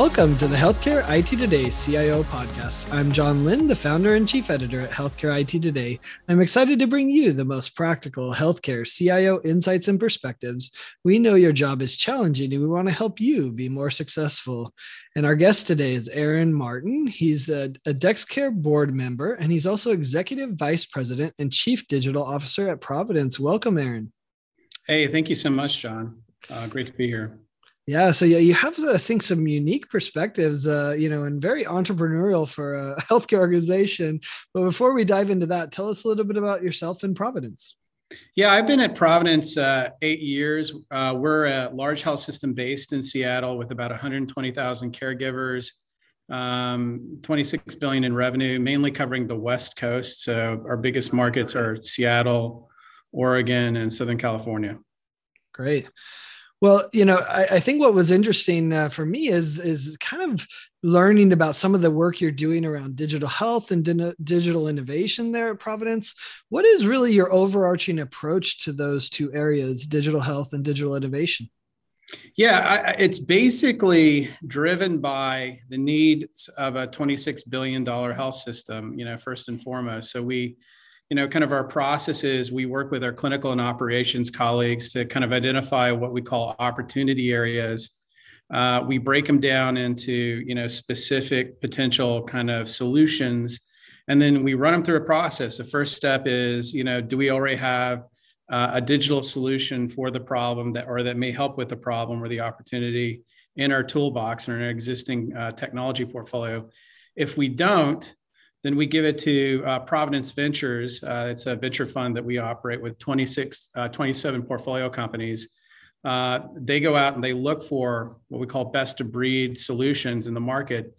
Welcome to the Healthcare IT Today CIO podcast. I'm John Lynn, the founder and chief editor at Healthcare IT Today. I'm excited to bring you the most practical healthcare CIO insights and perspectives. We know your job is challenging and we want to help you be more successful. And our guest today is Aaron Martin. He's a, a DexCare board member and he's also executive vice president and chief digital officer at Providence. Welcome, Aaron. Hey, thank you so much, John. Uh, great to be here. Yeah, so yeah, you have I think some unique perspectives, uh, you know, and very entrepreneurial for a healthcare organization. But before we dive into that, tell us a little bit about yourself and Providence. Yeah, I've been at Providence uh, eight years. Uh, we're a large health system based in Seattle with about 120,000 caregivers, um, 26 billion in revenue, mainly covering the West Coast. So our biggest markets are Seattle, Oregon, and Southern California. Great. Well, you know, I, I think what was interesting uh, for me is is kind of learning about some of the work you're doing around digital health and di- digital innovation there at Providence. What is really your overarching approach to those two areas, digital health and digital innovation? Yeah, I, it's basically driven by the needs of a $26 billion health system, you know, first and foremost. So we you know, kind of our processes, we work with our clinical and operations colleagues to kind of identify what we call opportunity areas. Uh, we break them down into, you know, specific potential kind of solutions, and then we run them through a process. The first step is, you know, do we already have uh, a digital solution for the problem that, or that may help with the problem or the opportunity in our toolbox or in our existing uh, technology portfolio? If we don't, then we give it to uh, Providence Ventures. Uh, it's a venture fund that we operate with 26, uh, 27 portfolio companies. Uh, they go out and they look for what we call best of breed solutions in the market.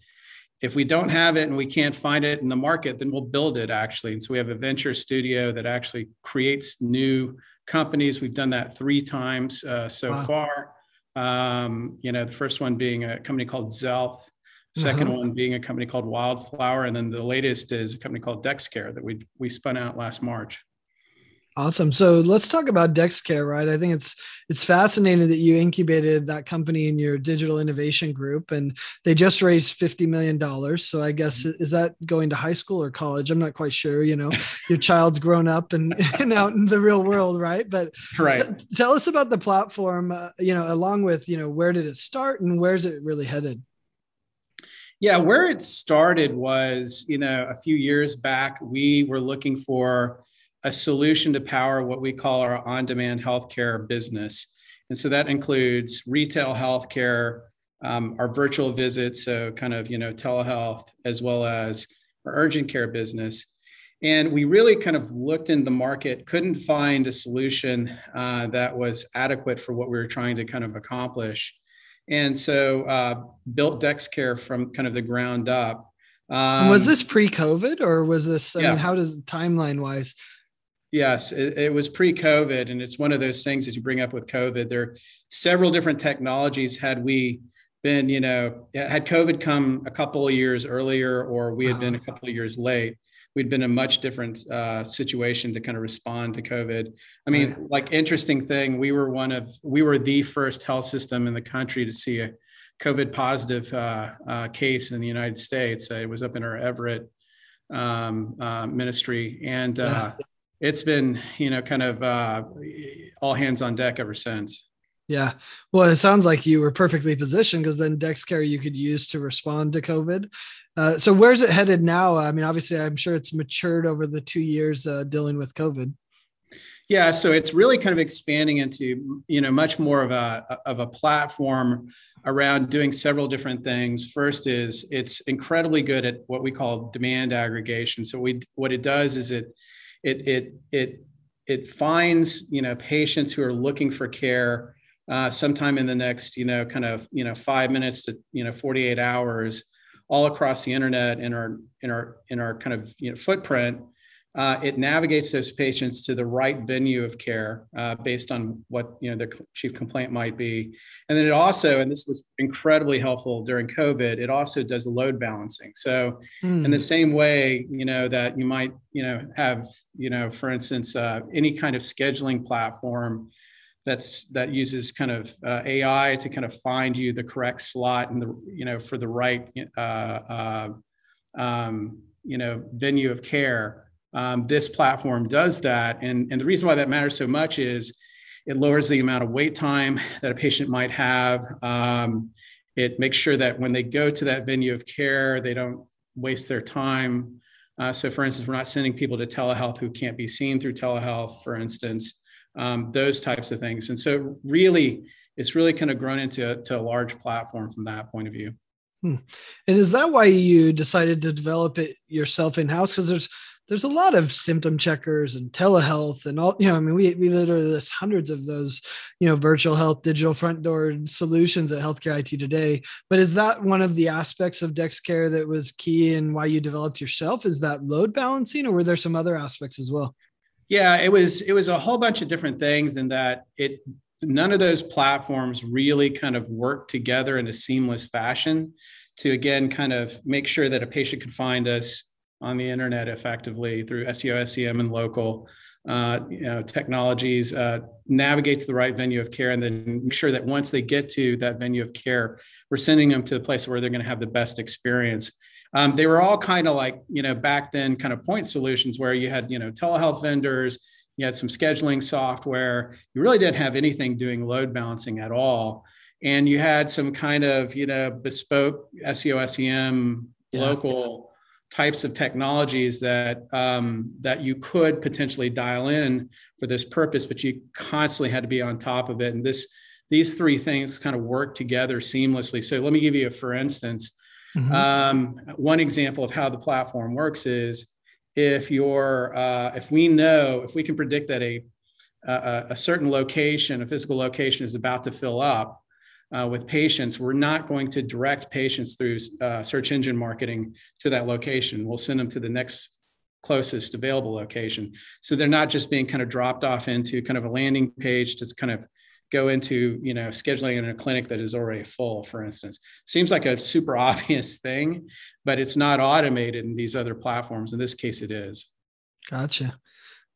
If we don't have it and we can't find it in the market, then we'll build it actually. And so we have a venture studio that actually creates new companies. We've done that three times uh, so wow. far. Um, you know, the first one being a company called Xealth. 2nd uh-huh. one being a company called Wildflower, and then the latest is a company called DexCare that we we spun out last March. Awesome. So let's talk about DexCare, right? I think it's it's fascinating that you incubated that company in your digital innovation group, and they just raised fifty million dollars. So I guess mm-hmm. is that going to high school or college? I'm not quite sure. You know, your child's grown up and, and out in the real world, right? But right. tell us about the platform. Uh, you know, along with you know where did it start and where's it really headed? Yeah, where it started was, you know, a few years back, we were looking for a solution to power what we call our on demand healthcare business. And so that includes retail healthcare, um, our virtual visits, so kind of, you know, telehealth, as well as our urgent care business. And we really kind of looked in the market, couldn't find a solution uh, that was adequate for what we were trying to kind of accomplish and so uh, built DexCare from kind of the ground up. Um, was this pre-COVID or was this? I yeah. mean, how does timeline wise? Yes, it, it, was pre-COVID, and it's one of those things that you bring up with COVID. There are several different technologies. Had we been, you know, had COVID come a couple of years earlier, or we had been a couple of years late, we'd been in a much different uh, situation to kind of respond to COVID. I mean, right. like interesting thing, we were one of we were the first health system in the country to see a COVID positive uh, uh, case in the United States. it was up in our Everett um, uh, ministry, and uh, yeah. it's been you know kind of uh, all hands on deck ever since. Yeah. Well, it sounds like you were perfectly positioned because then DexCare you could use to respond to COVID. Uh, so where's it headed now? I mean, obviously, I'm sure it's matured over the two years uh, dealing with COVID. Yeah, so it's really kind of expanding into you know much more of a of a platform around doing several different things. First is it's incredibly good at what we call demand aggregation. So we what it does is it it it it it finds you know patients who are looking for care uh, sometime in the next you know kind of you know five minutes to you know 48 hours all across the internet in our in our in our kind of you know, footprint. Uh, it navigates those patients to the right venue of care uh, based on what you know their chief complaint might be, and then it also, and this was incredibly helpful during COVID. It also does load balancing. So, mm. in the same way, you know that you might you know have you know for instance uh, any kind of scheduling platform that's that uses kind of uh, AI to kind of find you the correct slot and the you know for the right uh, uh, um, you know venue of care. Um, this platform does that, and and the reason why that matters so much is it lowers the amount of wait time that a patient might have. Um, it makes sure that when they go to that venue of care, they don't waste their time. Uh, so, for instance, we're not sending people to telehealth who can't be seen through telehealth, for instance um, those types of things. And so, really, it's really kind of grown into to a large platform from that point of view. Hmm. And is that why you decided to develop it yourself in house? Because there's there's a lot of symptom checkers and telehealth and all you know i mean we, we literally list hundreds of those you know virtual health digital front door solutions at healthcare it today but is that one of the aspects of dexcare that was key in why you developed yourself is that load balancing or were there some other aspects as well yeah, it was it was a whole bunch of different things in that it none of those platforms really kind of work together in a seamless fashion to again kind of make sure that a patient could find us on the internet effectively through SEO, SEM, and local uh, you know, technologies, uh, navigate to the right venue of care, and then make sure that once they get to that venue of care, we're sending them to the place where they're going to have the best experience. Um, they were all kind of like, you know, back then kind of point solutions where you had, you know, telehealth vendors, you had some scheduling software. You really didn't have anything doing load balancing at all. And you had some kind of, you know, bespoke SEO, SEM, yeah. local types of technologies that um, that you could potentially dial in for this purpose, but you constantly had to be on top of it. And this these three things kind of work together seamlessly. So let me give you a for instance. Mm-hmm. Um, one example of how the platform works is if you're uh, if we know if we can predict that a, a, a certain location, a physical location, is about to fill up uh, with patients, we're not going to direct patients through uh, search engine marketing to that location. We'll send them to the next closest available location. So they're not just being kind of dropped off into kind of a landing page to kind of go into you know scheduling in a clinic that is already full for instance. Seems like a super obvious thing but it's not automated in these other platforms. In this case it is. Gotcha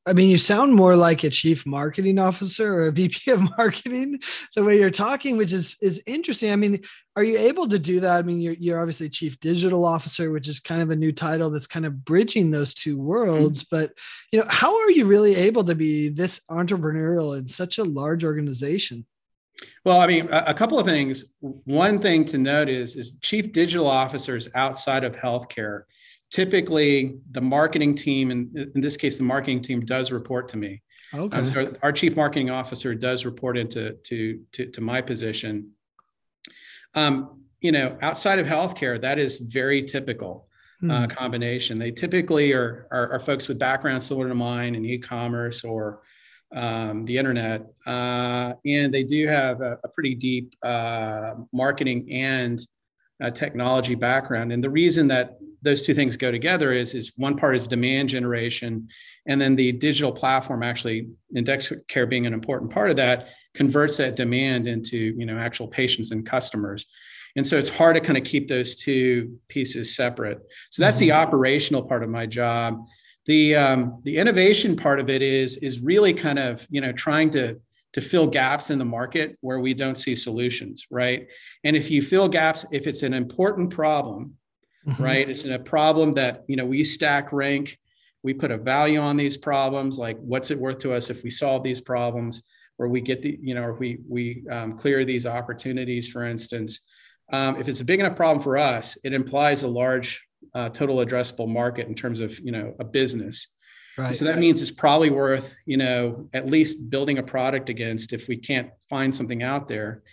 I mean, you sound more like a chief marketing officer or a VP of marketing the way you're talking, which is is interesting. I mean, are you able to do that? I mean, you're you're obviously chief digital officer, which is kind of a new title that's kind of bridging those two worlds. Mm-hmm. But you know, how are you really able to be this entrepreneurial in such a large organization? Well, I mean, a, couple of things. One thing to note is is chief digital officers outside of healthcare typically the marketing team, and in this case, the marketing team does report to me. Okay. Um, so our chief marketing officer does report into to, to, to my position. Um, you know, outside of healthcare, that is very typical hmm. uh, combination. They typically are, are, are folks with backgrounds similar to mine in e-commerce or um, the internet, uh, and they do have a, a pretty deep uh, marketing and uh, technology background. And the reason that those two things go together is, is one part is demand generation, and then the digital platform actually, index care being an important part of that, converts that demand into you know actual patients and customers. And so it's hard to kind of keep those two pieces separate. So that's mm-hmm. the operational part of my job. The um, the innovation part of it is is really kind of you know trying to to fill gaps in the market where we don't see solutions, right? And if you fill gaps, if it's an important problem, mm-hmm. right? It's a problem that, you know, we stack rank, we put a value on these problems, like what's it worth to us if we solve these problems or we get the, you know, or we, we um, clear these opportunities, for instance. Um, if it's a big enough problem for us, it implies a large uh, total addressable market in terms of, you know, a business. Right. So that means it's probably worth, you know, at least building a product against if we can't find something out there.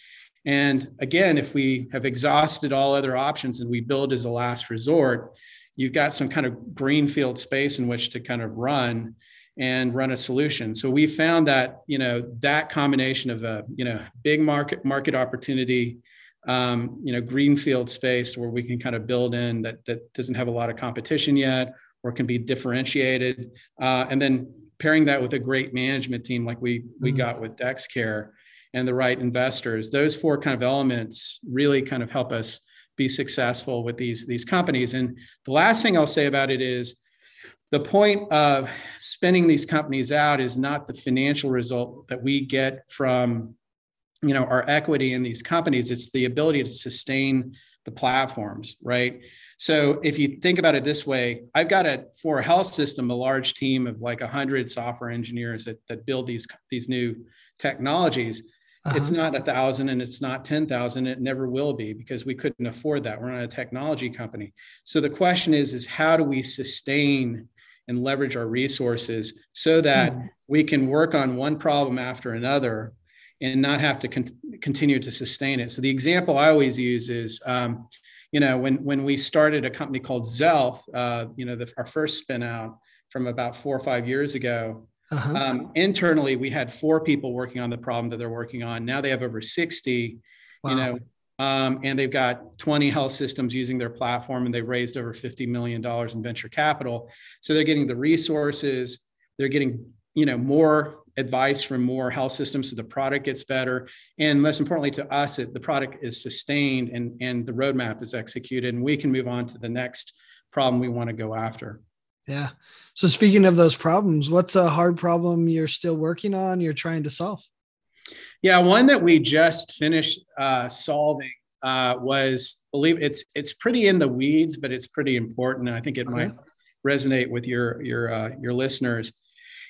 And again, if we have exhausted all other options and we build as a last resort, you've got some kind of greenfield space in which to kind of run and run a solution. So we found that, you know, that combination of a, you know, big market market opportunity, um, you know, greenfield space where we can kind of build in that that doesn't have a lot of competition yet or can be differentiated. Uh, and then pairing that with a great management team like we we mm-hmm. got with DexCare and the right investors, those four kind of elements really kind of help us be successful with these these companies. And the last thing I'll say about it is the point of spinning these companies out is not the financial result that we get from you know our equity in these companies it's the ability to sustain the platforms right so if you think about it this way i've got a for a health system a large team of like 100 software engineers that, that build these these new technologies uh-huh. it's not a thousand and it's not 10,000 it never will be because we couldn't afford that we're not a technology company so the question is is how do we sustain and leverage our resources so that mm. we can work on one problem after another and not have to con- continue to sustain it. So the example I always use is, um, you know, when when we started a company called Xealth, uh, you know, the, our first spin out from about four or five years ago. Uh-huh. Um, internally, we had four people working on the problem that they're working on. Now they have over 60, wow. you know, um, and they've got 20 health systems using their platform and they've raised over $50 million in venture capital. So they're getting the resources, they're getting, you know, more advice from more health systems so the product gets better. And most importantly to us it, the product is sustained and, and the roadmap is executed and we can move on to the next problem we want to go after. Yeah. So speaking of those problems what's a hard problem you're still working on you're trying to solve? Yeah one that we just finished uh, solving uh, was believe it's it's pretty in the weeds but it's pretty important and i think it okay. might resonate with your your uh, your listeners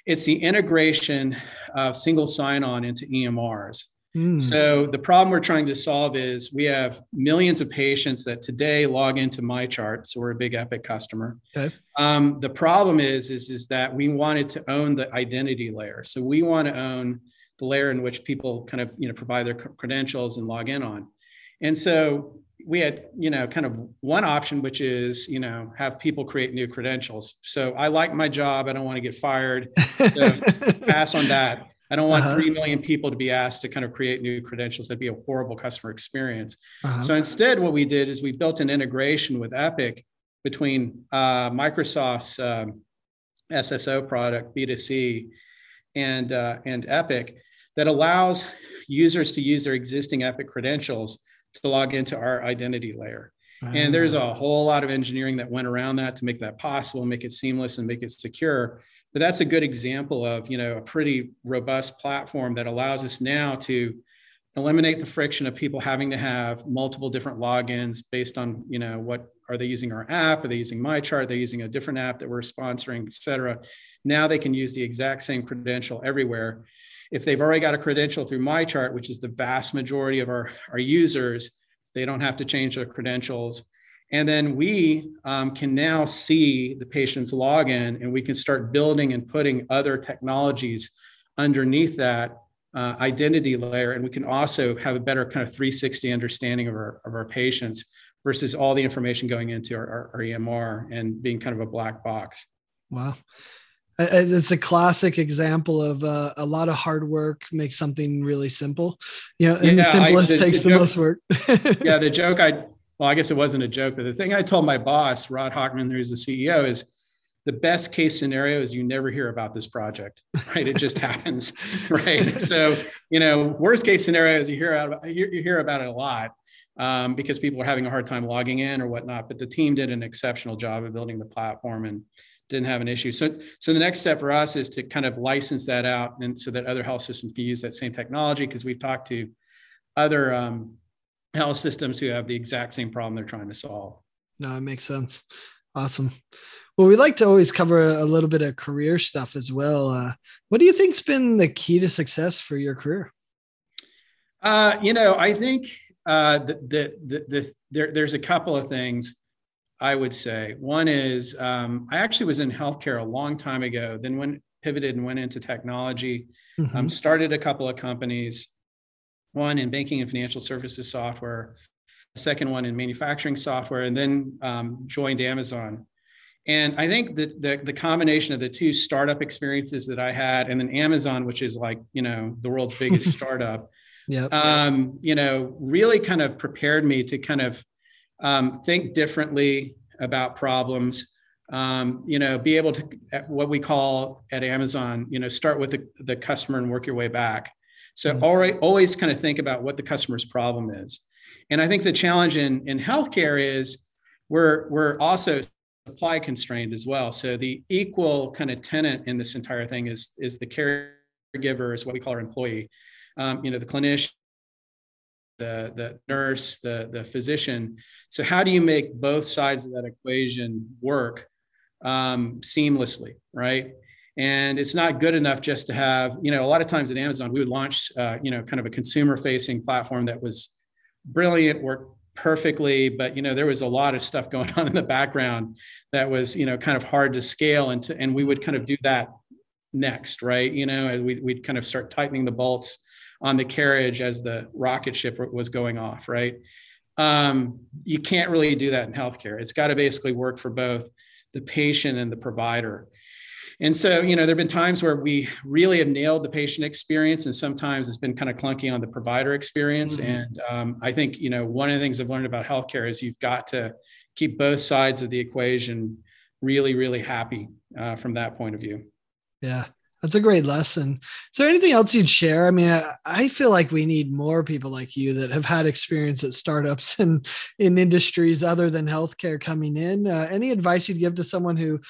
it's the integration of single sign-on into EMRs. Mm. So the problem we're trying to solve is we have millions of patients that today log into MyChart. So we're a big Epic customer. Okay. Um, the problem is, is, is that we wanted to own the identity layer. So we want to own the layer in which people kind of you know provide their credentials and log in on. And so we had you know kind of one option which is you know have people create new credentials. So i like my job. I don't want to get fired. So pass on that. I don't want uh-huh. 3 million people to be asked to kind of create new credentials. That'd be a horrible customer experience. Uh-huh. so instead what we did is we built an integration with epic between uh, microsoft's um, sso product b2c and uh, and epic that allows users to use their existing epic credentials to log into our identity layer. And ah. there's a whole lot of engineering that went around that to make that possible, make it seamless and make it secure. But that's a good example of, you know, a pretty robust platform that allows us now to eliminate the friction of people having to have multiple different logins based on, you know, what are they using our app? Are they using MyChart? Are they using a different app that we're sponsoring, et cetera? Now they can use the exact same credential everywhere if they've already got a credential through MyChart, which is the vast majority of our, our users, they don't have to change their credentials. And then we um, can now see the patient's login and we can start building and putting other technologies underneath that uh, identity layer. And we can also have a better kind of 360 understanding of our, of our patients versus all the information going into our, our, our EMR and being kind of a black box. Wow it's a classic example of uh, a lot of hard work makes something really simple. You know and yeah, the simplest I, the, takes the, the joke, most work. Yeah the joke i well i guess it wasn't a joke but the thing i told my boss rod hochman who's the ceo is the best case scenario is you never hear about this project right? It just happens right? So you know worst case scenario is you hear out you hear about it a lot um, because people are having a hard time logging in or whatnot but the team did an exceptional job of building the platform and didn't have an issue. So, so the next step for us is to kind of license that out, and so that other health systems can use that same technology. Because we've talked to other um, health systems who have the exact same problem they're trying to solve. No, it makes sense. Awesome. Well, we like to always cover a little bit of career stuff as well. Uh, what do you think's been the key to success for your career? Uh, you know, I think uh, the, the, the, the there, there's a couple of things. I would say. One is um, I actually was in healthcare a long time ago, then went pivoted and went into technology. Um, mm-hmm. Um, started a couple of companies, one in banking and financial services software, a second one in manufacturing software, and then um, joined Amazon. And I think that the, the combination of the two startup experiences that I had, and then Amazon, which is like you know the world's biggest startup, yeah, um, you know, really kind of prepared me to kind of um, think differently about problems. Um, you know, be able to what we call at Amazon, you know, start with the, the customer and work your way back. So mm-hmm. always, always kind of think about what the customer's problem is. And I think the challenge in, in healthcare is we're, we're also supply constrained as well. So the equal kind of tenant in this entire thing is is the caregiver, is what we call our employee. Um, you know, the clinician, the the nurse, the the physician. So how do you make both sides of that equation work um, seamlessly, right? And it's not good enough just to have, you know, a lot of times at Amazon, we would launch, uh, you know, kind of a consumer facing platform that was brilliant, worked perfectly, but, you know, there was a lot of stuff going on in the background that was, you know, kind of hard to scale. And, to, and we would kind of do that next, right? You know, and we'd, we'd kind of start tightening the bolts on the carriage as the rocket ship was going off, right? Um, you can't really do that in healthcare. It's got to basically work for both the patient and the provider. And so, you know, there have been times where we really have nailed the patient experience, and sometimes it's been kind of clunky on the provider experience. Mm-hmm. And um, I think, you know, one of the things I've learned about healthcare is you've got to keep both sides of the equation really, really happy uh, from that point of view. Yeah. That's a great lesson. Is there anything else you'd share? I mean, I, I, feel like we need more people like you that have had experience at startups and in industries other than healthcare coming in. Uh, any advice you'd give to someone who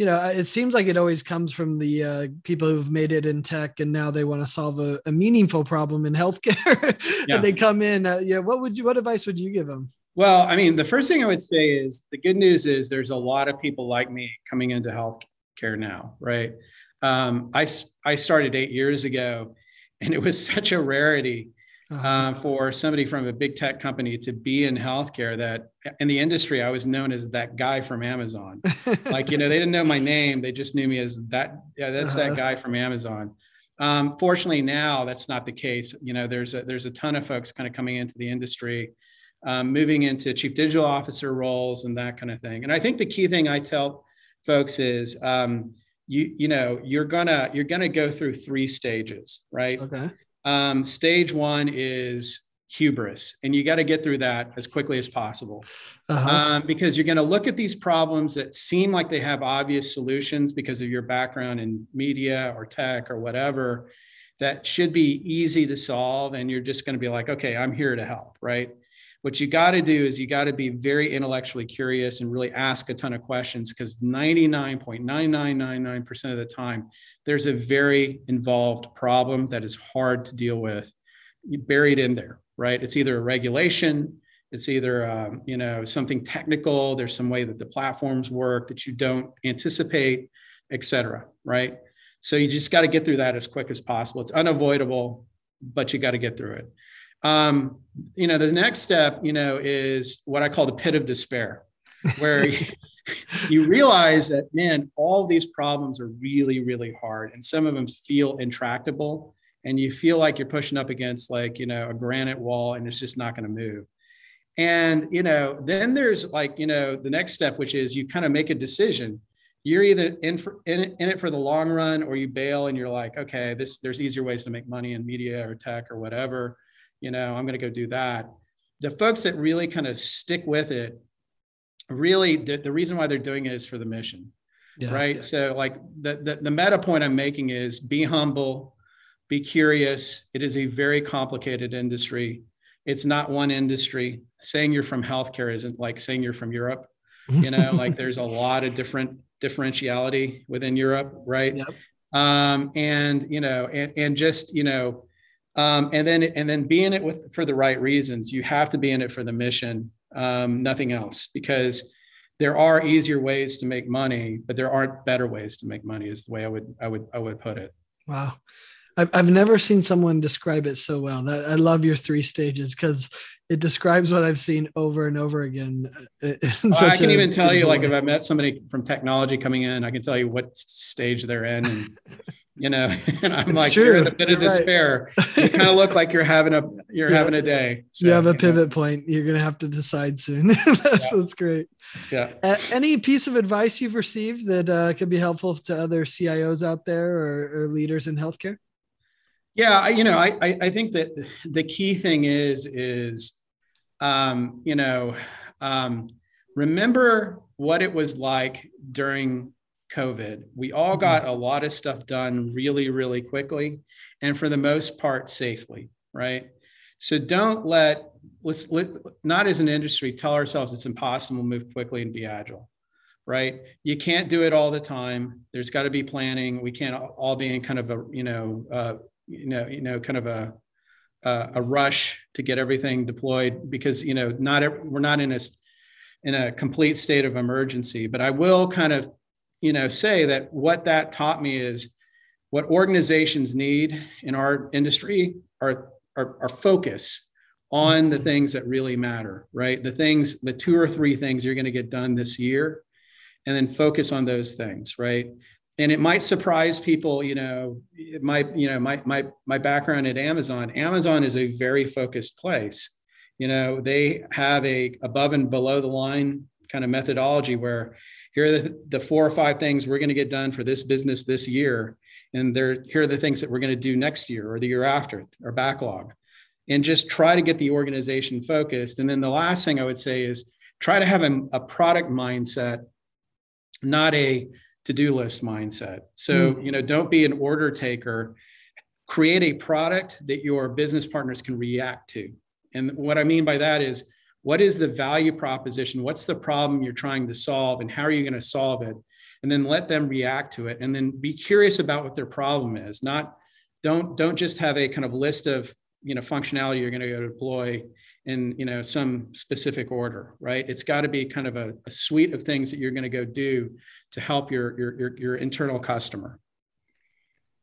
you know, it seems like it always comes from the uh, people who've made it in tech and now they want to solve a, a meaningful problem in healthcare. Yeah. and they come in. Uh, yeah, what would you? What advice would you give them? Well, I mean, the first thing I would say is the good news is there's a lot of people like me coming into healthcare now, right? Um, I I started eight years ago, and it was such a rarity uh-huh. uh, for somebody from a big tech company to be in healthcare that in the industry i was known as that guy from amazon like you know they didn't know my name they just knew me as that yeah that's uh-huh. that guy from amazon um, fortunately now that's not the case you know there's a there's a ton of folks kind of coming into the industry um, moving into chief digital officer roles and that kind of thing and i think the key thing i tell folks is um, you you know you're gonna you're gonna go through three stages right okay um, stage one is hubris, and you got to get through that as quickly as possible uh-huh. um, because you're going to look at these problems that seem like they have obvious solutions because of your background in media or tech or whatever that should be easy to solve. And you're just going to be like, okay, I'm here to help, right? What you got to do is you got to be very intellectually curious and really ask a ton of questions because 99.9999% of the time, there's a very involved problem that is hard to deal with buried in there right? It's either a regulation it's either um, you know something technical there's some way that the platforms work that you don't anticipate et cetera right? So you just got to get through that as quick as possible. It's unavoidable but you got to get through it um, you know the next step you know is what i call the pit of despair where you realize that man all these problems are really really hard and some of them feel intractable and you feel like you're pushing up against like you know a granite wall and it's just not going to move. And you know then there's like you know the next step which is you kind of make a decision. You're either in, for, in, in it for the long run or you bail and you're like okay this there's easier ways to make money in media or tech or whatever you know i'm going to go do that. The folks that really kind of stick with it really the, the reason why they're doing it is for the mission yeah. right? So like the, the the meta point i'm making is be humble be curious. It is a very complicated industry. It's not one industry. Saying you're from healthcare isn't like saying you're from europe. You know like there's a lot of different differentiality within europe right? Yep. um, and you know and, and just you know um, and then and then be in it with for the right reasons you have to be in it for the mission um, nothing else, because there are easier ways to make money, but there aren't better ways to make money. Is the way I would I would I would put it. Wow. I've, I've never seen someone describe it so well. I, I love your three stages because it describes what I've seen over and over again. Uh, I can even tell you, like, if I met somebody from technology coming in, I can tell you what stage they're in. And you know, and I'm it's like, true. you're in a bit of you're despair. Right. you kind of look like you're having a you're yeah. having a day. So, you have a pivot know. point. You're gonna have to decide soon. that's, yeah. that's, great. Yeah. Uh, any piece of advice you've received that uh, could be helpful to other CIOs out there or, or leaders in healthcare? Yeah, I, you know, I, I I think that the key thing is is, um, you know, um, remember what it was like during COVID. We all mm-hmm. got a lot of stuff done really, really quickly, and for the most part, safely, right? So don't let let's let, not as an industry tell ourselves it's impossible to move quickly and be agile. right? You can't do it all the time. There's got to be planning. We can't all be in kind of a, you know, uh, you know, you know, kind of a uh, a rush to get everything deployed because you know not every, we're not in a in a complete state of emergency. But I will kind of you know say that what that taught me is what organizations need in our industry are are, are focus on the things that really matter, right? The things, the two or three things you're going to get done this year, and then focus on those things, right? and it might surprise people you know might you know my my my background at amazon amazon is a very focused place you know they have a above and below the line kind of methodology where here are the, the four or five things we're going to get done for this business this year and there here are the things that we're going to do next year or the year after our backlog and just try to get the organization focused and then the last thing i would say is try to have a, a product mindset not a to-do list mindset. So, mm. you know, don't be an order taker. Create a product that your business partners can react to. And what I mean by that is what is the value proposition? What's the problem you're trying to solve and how are you going to solve it? And then let them react to it and then be curious about what their problem is. Not don't don't just have a kind of list of, you know, functionality you're going to go deploy in you know some specific order right it's got to be kind of a, a, suite of things that you're going to go do to help your, your your your internal customer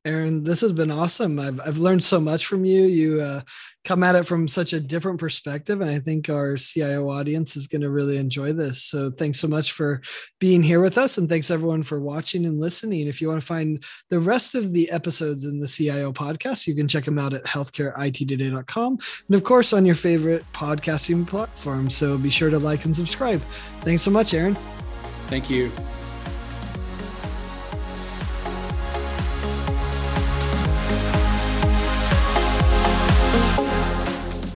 Aaron, this has been awesome. I've, I've learned so much from you. You uh, come at it from such a different perspective, and I think our CIO audience is going to really enjoy this. So, thanks so much for being here with us, and thanks everyone for watching and listening. If you want to find the rest of the episodes in the CIO podcast, you can check them out at healthcareittoday.com, and of course on your favorite podcasting platform. So, be sure to like and subscribe. Thanks so much, Aaron. Thank you.